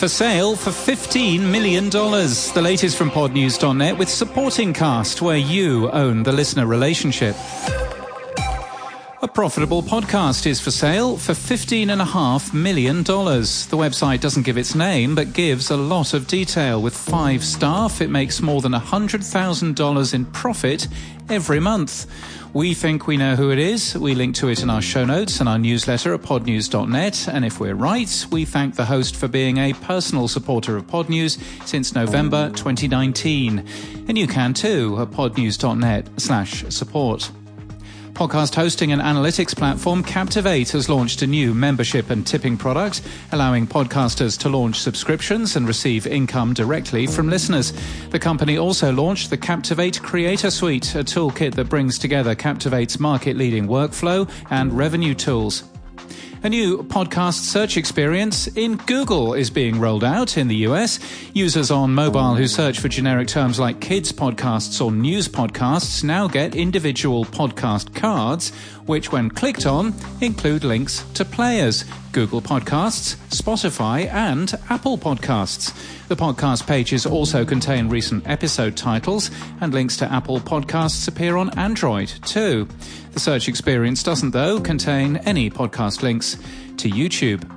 For sale for $15 million. The latest from podnews.net with supporting cast where you own the listener relationship. A profitable podcast is for sale for $15.5 million. The website doesn't give its name, but gives a lot of detail. With five staff, it makes more than $100,000 in profit every month. We think we know who it is. We link to it in our show notes and our newsletter at podnews.net. And if we're right, we thank the host for being a personal supporter of Podnews since November 2019. And you can too at podnews.net slash support. Podcast hosting and analytics platform Captivate has launched a new membership and tipping product, allowing podcasters to launch subscriptions and receive income directly from listeners. The company also launched the Captivate Creator Suite, a toolkit that brings together Captivate's market leading workflow and revenue tools. A new podcast search experience in Google is being rolled out in the US. Users on mobile who search for generic terms like kids podcasts or news podcasts now get individual podcast cards, which, when clicked on, include links to players, Google Podcasts, Spotify, and Apple Podcasts. The podcast pages also contain recent episode titles, and links to Apple Podcasts appear on Android too. The search experience doesn't, though, contain any podcast links to YouTube.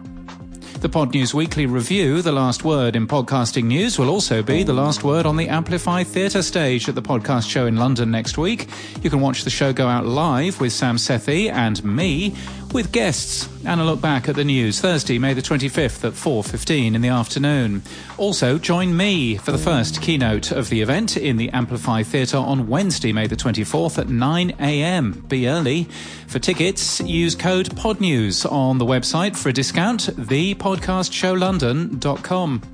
The Pod News Weekly Review, the last word in podcasting news, will also be the last word on the Amplify Theatre stage at the podcast show in London next week. You can watch the show go out live with Sam Sethi and me with guests and a look back at the news Thursday, May the 25th at 4:15 in the afternoon. Also, join me for the first keynote of the event in the Amplify Theatre on Wednesday, May the 24th at 9 a.m. Be early. For tickets, use code PODNEWS on the website for a discount, thepodcastshowlondon.com.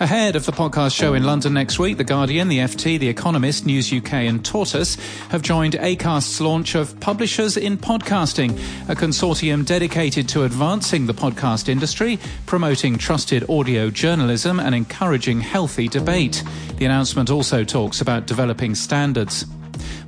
Ahead of the podcast show in London next week, The Guardian, The FT, The Economist, News UK, and Tortoise have joined ACAST's launch of Publishers in Podcasting, a consortium dedicated to advancing the podcast industry, promoting trusted audio journalism, and encouraging healthy debate. The announcement also talks about developing standards.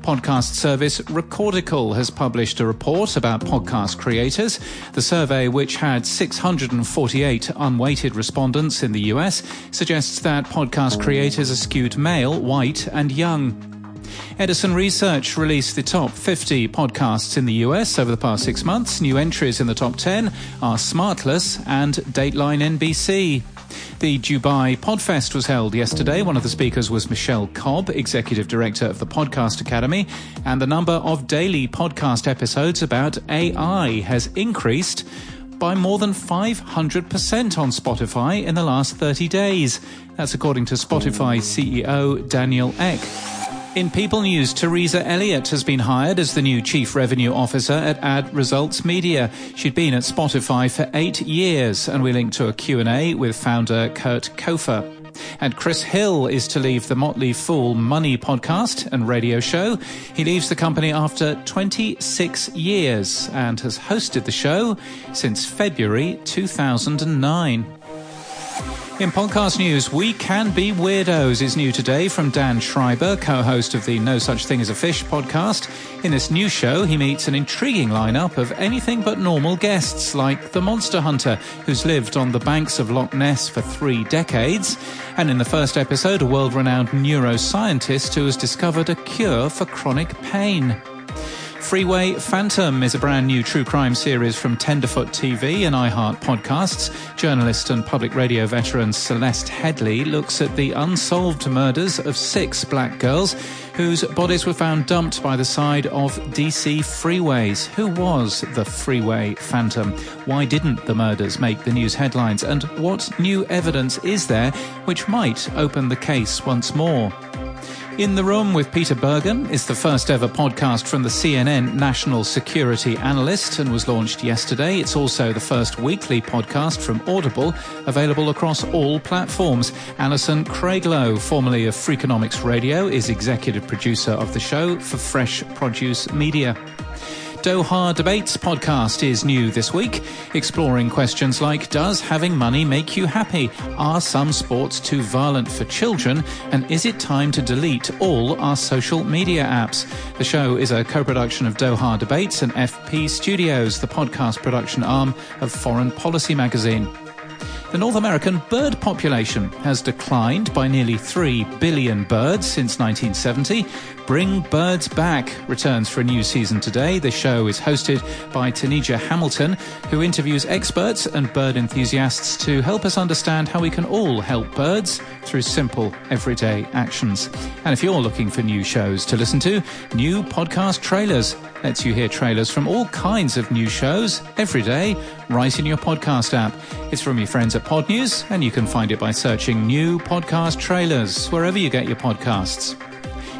Podcast service Recordical has published a report about podcast creators. The survey, which had 648 unweighted respondents in the US, suggests that podcast creators are skewed male, white, and young. Edison Research released the top 50 podcasts in the US over the past six months. New entries in the top 10 are Smartless and Dateline NBC. The Dubai Podfest was held yesterday. One of the speakers was Michelle Cobb, Executive Director of the Podcast Academy, and the number of daily podcast episodes about AI has increased by more than 500% on Spotify in the last 30 days. That's according to Spotify CEO Daniel Ek. In People News, Teresa Elliott has been hired as the new Chief Revenue Officer at Ad Results Media. She'd been at Spotify for eight years, and we link to a Q&A with founder Kurt Kaufer. And Chris Hill is to leave the Motley Fool Money podcast and radio show. He leaves the company after 26 years and has hosted the show since February 2009. In podcast news, We Can Be Weirdos is new today from Dan Schreiber, co host of the No Such Thing as a Fish podcast. In this new show, he meets an intriguing lineup of anything but normal guests, like the Monster Hunter, who's lived on the banks of Loch Ness for three decades. And in the first episode, a world renowned neuroscientist who has discovered a cure for chronic pain. Freeway Phantom is a brand new true crime series from Tenderfoot TV and iHeart Podcasts. Journalist and public radio veteran Celeste Headlee looks at the unsolved murders of six black girls whose bodies were found dumped by the side of DC freeways. Who was the Freeway Phantom? Why didn't the murders make the news headlines? And what new evidence is there which might open the case once more? In the Room with Peter Bergen is the first ever podcast from the CNN National Security Analyst and was launched yesterday. It's also the first weekly podcast from Audible, available across all platforms. Alison Craiglow, formerly of Freakonomics Radio, is executive producer of the show for Fresh Produce Media. Doha Debates podcast is new this week, exploring questions like Does having money make you happy? Are some sports too violent for children? And is it time to delete all our social media apps? The show is a co production of Doha Debates and FP Studios, the podcast production arm of Foreign Policy magazine. The North American bird population has declined by nearly 3 billion birds since 1970. Bring Birds Back returns for a new season today. The show is hosted by Tenijah Hamilton, who interviews experts and bird enthusiasts to help us understand how we can all help birds through simple, everyday actions. And if you're looking for new shows to listen to, new podcast trailers lets you hear trailers from all kinds of new shows every day right in your podcast app. It's from your friends at Pod News, and you can find it by searching new podcast trailers wherever you get your podcasts.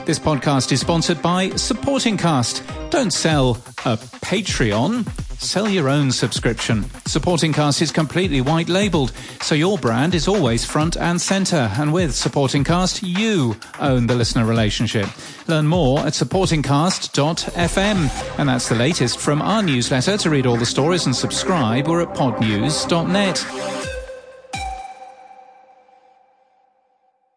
This podcast is sponsored by Supporting Cast. Don't sell a Patreon, sell your own subscription. Supporting Cast is completely white labeled, so your brand is always front and center. And with Supporting Cast, you own the listener relationship. Learn more at supportingcast.fm. And that's the latest from our newsletter. To read all the stories and subscribe, we're at podnews.net.